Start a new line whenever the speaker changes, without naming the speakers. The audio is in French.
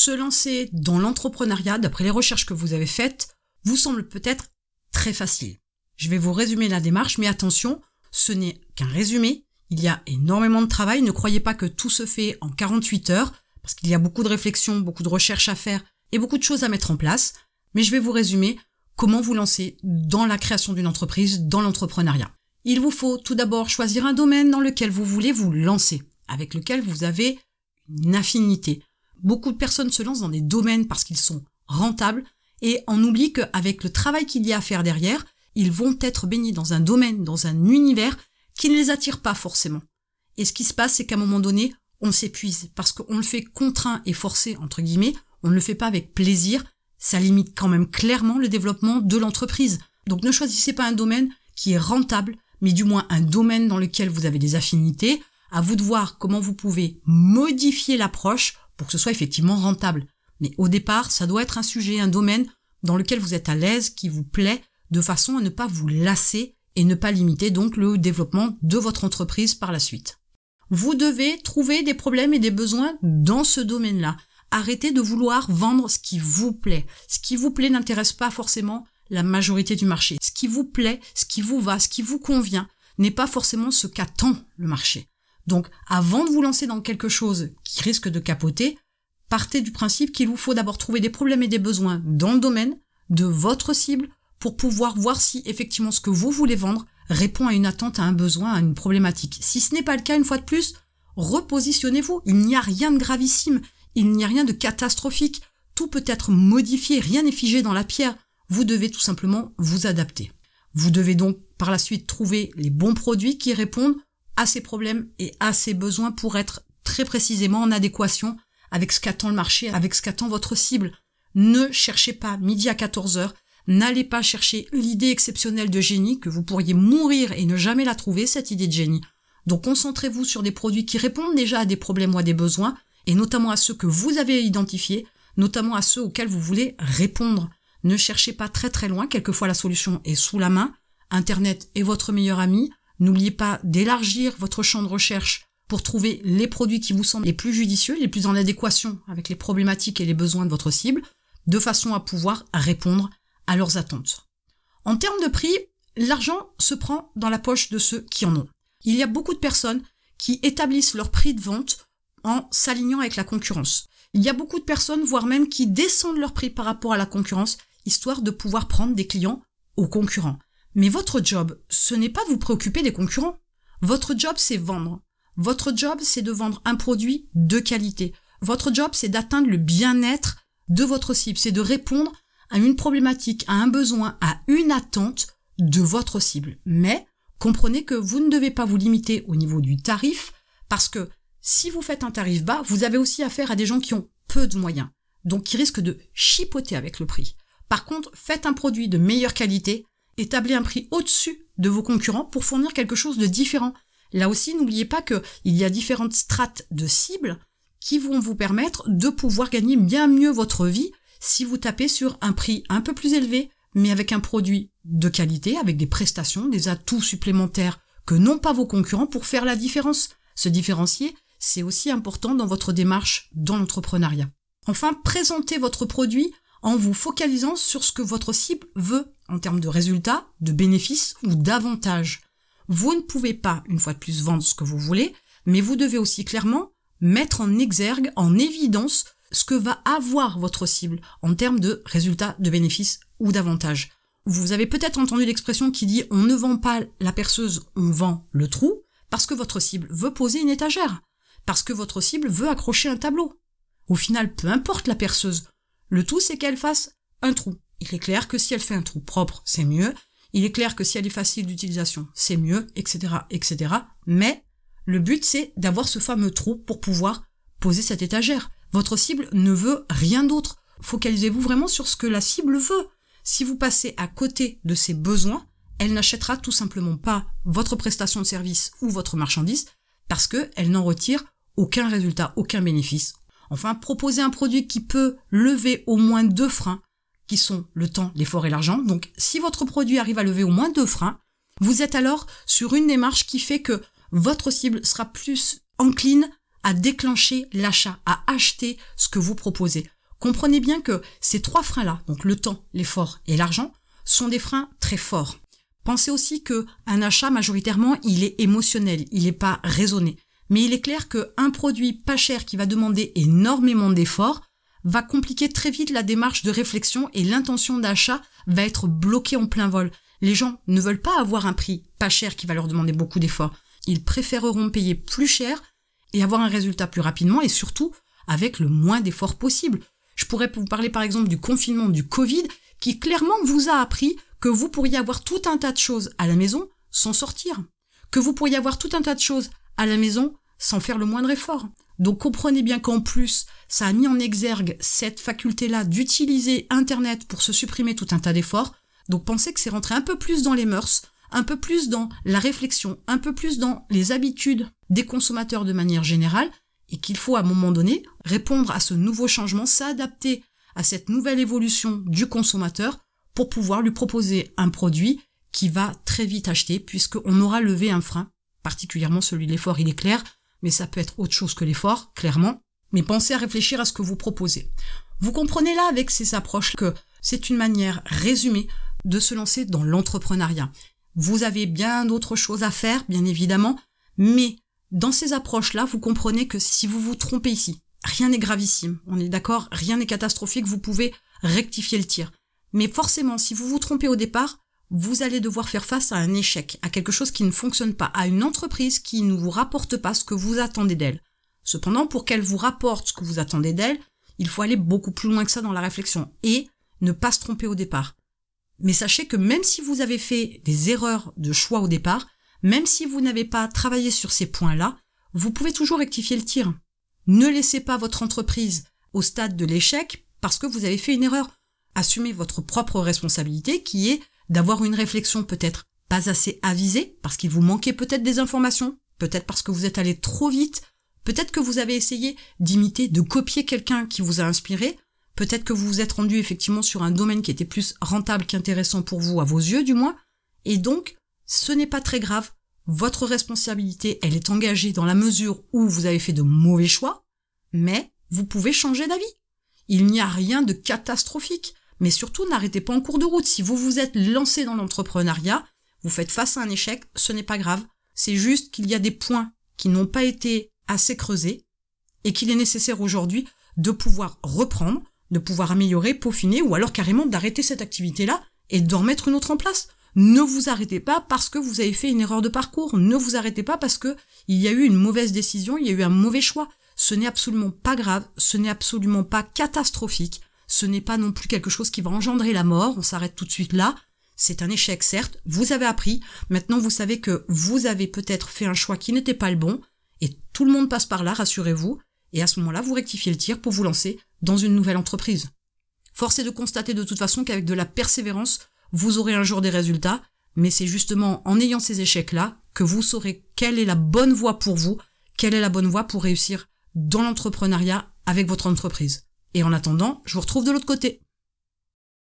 se lancer dans l'entrepreneuriat, d'après les recherches que vous avez faites, vous semble peut-être très facile. Je vais vous résumer la démarche, mais attention, ce n'est qu'un résumé. Il y a énormément de travail. Ne croyez pas que tout se fait en 48 heures, parce qu'il y a beaucoup de réflexions, beaucoup de recherches à faire et beaucoup de choses à mettre en place. Mais je vais vous résumer comment vous lancer dans la création d'une entreprise, dans l'entrepreneuriat. Il vous faut tout d'abord choisir un domaine dans lequel vous voulez vous lancer, avec lequel vous avez une affinité. Beaucoup de personnes se lancent dans des domaines parce qu'ils sont rentables et on oublie qu'avec le travail qu'il y a à faire derrière, ils vont être baignés dans un domaine, dans un univers qui ne les attire pas forcément. Et ce qui se passe, c'est qu'à un moment donné, on s'épuise parce qu'on le fait contraint et forcé, entre guillemets, on ne le fait pas avec plaisir, ça limite quand même clairement le développement de l'entreprise. Donc ne choisissez pas un domaine qui est rentable, mais du moins un domaine dans lequel vous avez des affinités, à vous de voir comment vous pouvez modifier l'approche pour que ce soit effectivement rentable. Mais au départ, ça doit être un sujet, un domaine dans lequel vous êtes à l'aise, qui vous plaît, de façon à ne pas vous lasser et ne pas limiter donc le développement de votre entreprise par la suite. Vous devez trouver des problèmes et des besoins dans ce domaine-là. Arrêtez de vouloir vendre ce qui vous plaît. Ce qui vous plaît n'intéresse pas forcément la majorité du marché. Ce qui vous plaît, ce qui vous va, ce qui vous convient, n'est pas forcément ce qu'attend le marché. Donc, avant de vous lancer dans quelque chose qui risque de capoter, partez du principe qu'il vous faut d'abord trouver des problèmes et des besoins dans le domaine de votre cible pour pouvoir voir si effectivement ce que vous voulez vendre répond à une attente, à un besoin, à une problématique. Si ce n'est pas le cas, une fois de plus, repositionnez-vous. Il n'y a rien de gravissime, il n'y a rien de catastrophique. Tout peut être modifié, rien n'est figé dans la pierre. Vous devez tout simplement vous adapter. Vous devez donc par la suite trouver les bons produits qui répondent à ces problèmes et à ces besoins pour être très précisément en adéquation avec ce qu'attend le marché, avec ce qu'attend votre cible. Ne cherchez pas midi à 14 heures N'allez pas chercher l'idée exceptionnelle de génie que vous pourriez mourir et ne jamais la trouver, cette idée de génie. Donc concentrez-vous sur des produits qui répondent déjà à des problèmes ou à des besoins, et notamment à ceux que vous avez identifiés, notamment à ceux auxquels vous voulez répondre. Ne cherchez pas très très loin, quelquefois la solution est sous la main. Internet est votre meilleur ami. N'oubliez pas d'élargir votre champ de recherche pour trouver les produits qui vous semblent les plus judicieux, les plus en adéquation avec les problématiques et les besoins de votre cible, de façon à pouvoir répondre à leurs attentes. En termes de prix, l'argent se prend dans la poche de ceux qui en ont. Il y a beaucoup de personnes qui établissent leur prix de vente en s'alignant avec la concurrence. Il y a beaucoup de personnes, voire même qui descendent leur prix par rapport à la concurrence, histoire de pouvoir prendre des clients aux concurrents. Mais votre job, ce n'est pas de vous préoccuper des concurrents. Votre job, c'est vendre. Votre job, c'est de vendre un produit de qualité. Votre job, c'est d'atteindre le bien-être de votre cible, c'est de répondre à une problématique, à un besoin, à une attente de votre cible. Mais comprenez que vous ne devez pas vous limiter au niveau du tarif parce que si vous faites un tarif bas, vous avez aussi affaire à des gens qui ont peu de moyens, donc qui risquent de chipoter avec le prix. Par contre, faites un produit de meilleure qualité, établissez un prix au-dessus de vos concurrents pour fournir quelque chose de différent. Là aussi, n'oubliez pas qu'il y a différentes strates de cibles qui vont vous permettre de pouvoir gagner bien mieux votre vie si vous tapez sur un prix un peu plus élevé, mais avec un produit de qualité, avec des prestations, des atouts supplémentaires que n'ont pas vos concurrents pour faire la différence. Se différencier, c'est aussi important dans votre démarche dans l'entrepreneuriat. Enfin, présentez votre produit en vous focalisant sur ce que votre cible veut en termes de résultats, de bénéfices ou d'avantages. Vous ne pouvez pas, une fois de plus, vendre ce que vous voulez, mais vous devez aussi clairement mettre en exergue, en évidence, ce que va avoir votre cible en termes de résultats, de bénéfices ou d'avantages. Vous avez peut-être entendu l'expression qui dit on ne vend pas la perceuse, on vend le trou, parce que votre cible veut poser une étagère, parce que votre cible veut accrocher un tableau. Au final, peu importe la perceuse, le tout c'est qu'elle fasse un trou. Il est clair que si elle fait un trou propre, c'est mieux. Il est clair que si elle est facile d'utilisation, c'est mieux, etc., etc. Mais le but c'est d'avoir ce fameux trou pour pouvoir poser cette étagère. Votre cible ne veut rien d'autre. Focalisez-vous vraiment sur ce que la cible veut. Si vous passez à côté de ses besoins, elle n'achètera tout simplement pas votre prestation de service ou votre marchandise parce qu'elle n'en retire aucun résultat, aucun bénéfice. Enfin, proposez un produit qui peut lever au moins deux freins, qui sont le temps, l'effort et l'argent. Donc, si votre produit arrive à lever au moins deux freins, vous êtes alors sur une démarche qui fait que votre cible sera plus encline à déclencher l'achat, à acheter ce que vous proposez. Comprenez bien que ces trois freins-là, donc le temps, l'effort et l'argent, sont des freins très forts. Pensez aussi que un achat majoritairement, il est émotionnel, il n'est pas raisonné. Mais il est clair qu'un produit pas cher qui va demander énormément d'efforts va compliquer très vite la démarche de réflexion et l'intention d'achat va être bloquée en plein vol. Les gens ne veulent pas avoir un prix pas cher qui va leur demander beaucoup d'efforts. Ils préféreront payer plus cher et avoir un résultat plus rapidement et surtout avec le moins d'efforts possible. Je pourrais vous parler par exemple du confinement du Covid qui clairement vous a appris que vous pourriez avoir tout un tas de choses à la maison sans sortir, que vous pourriez avoir tout un tas de choses à la maison sans faire le moindre effort. Donc comprenez bien qu'en plus, ça a mis en exergue cette faculté-là d'utiliser Internet pour se supprimer tout un tas d'efforts. Donc pensez que c'est rentré un peu plus dans les mœurs, un peu plus dans la réflexion, un peu plus dans les habitudes des consommateurs de manière générale, et qu'il faut à un moment donné répondre à ce nouveau changement, s'adapter à cette nouvelle évolution du consommateur pour pouvoir lui proposer un produit qui va très vite acheter puisqu'on aura levé un frein, particulièrement celui de l'effort, il est clair, mais ça peut être autre chose que l'effort, clairement. Mais pensez à réfléchir à ce que vous proposez. Vous comprenez là avec ces approches que c'est une manière résumée de se lancer dans l'entrepreneuriat. Vous avez bien d'autres choses à faire, bien évidemment, mais dans ces approches-là, vous comprenez que si vous vous trompez ici, rien n'est gravissime, on est d'accord, rien n'est catastrophique, vous pouvez rectifier le tir. Mais forcément, si vous vous trompez au départ, vous allez devoir faire face à un échec, à quelque chose qui ne fonctionne pas, à une entreprise qui ne vous rapporte pas ce que vous attendez d'elle. Cependant, pour qu'elle vous rapporte ce que vous attendez d'elle, il faut aller beaucoup plus loin que ça dans la réflexion et ne pas se tromper au départ. Mais sachez que même si vous avez fait des erreurs de choix au départ, même si vous n'avez pas travaillé sur ces points-là, vous pouvez toujours rectifier le tir. Ne laissez pas votre entreprise au stade de l'échec parce que vous avez fait une erreur. Assumez votre propre responsabilité qui est d'avoir une réflexion peut-être pas assez avisée parce qu'il vous manquait peut-être des informations, peut-être parce que vous êtes allé trop vite, peut-être que vous avez essayé d'imiter, de copier quelqu'un qui vous a inspiré, peut-être que vous vous êtes rendu effectivement sur un domaine qui était plus rentable qu'intéressant pour vous, à vos yeux du moins, et donc ce n'est pas très grave. Votre responsabilité, elle est engagée dans la mesure où vous avez fait de mauvais choix, mais vous pouvez changer d'avis. Il n'y a rien de catastrophique. Mais surtout, n'arrêtez pas en cours de route. Si vous vous êtes lancé dans l'entrepreneuriat, vous faites face à un échec, ce n'est pas grave. C'est juste qu'il y a des points qui n'ont pas été assez creusés et qu'il est nécessaire aujourd'hui de pouvoir reprendre, de pouvoir améliorer, peaufiner ou alors carrément d'arrêter cette activité-là et d'en mettre une autre en place. Ne vous arrêtez pas parce que vous avez fait une erreur de parcours. Ne vous arrêtez pas parce que il y a eu une mauvaise décision, il y a eu un mauvais choix. Ce n'est absolument pas grave, ce n'est absolument pas catastrophique. Ce n'est pas non plus quelque chose qui va engendrer la mort. On s'arrête tout de suite là. C'est un échec, certes. Vous avez appris. Maintenant, vous savez que vous avez peut-être fait un choix qui n'était pas le bon. Et tout le monde passe par là, rassurez-vous. Et à ce moment-là, vous rectifiez le tir pour vous lancer dans une nouvelle entreprise. Force est de constater de toute façon qu'avec de la persévérance, vous aurez un jour des résultats, mais c'est justement en ayant ces échecs-là que vous saurez quelle est la bonne voie pour vous, quelle est la bonne voie pour réussir dans l'entrepreneuriat avec votre entreprise. Et en attendant, je vous retrouve de l'autre côté.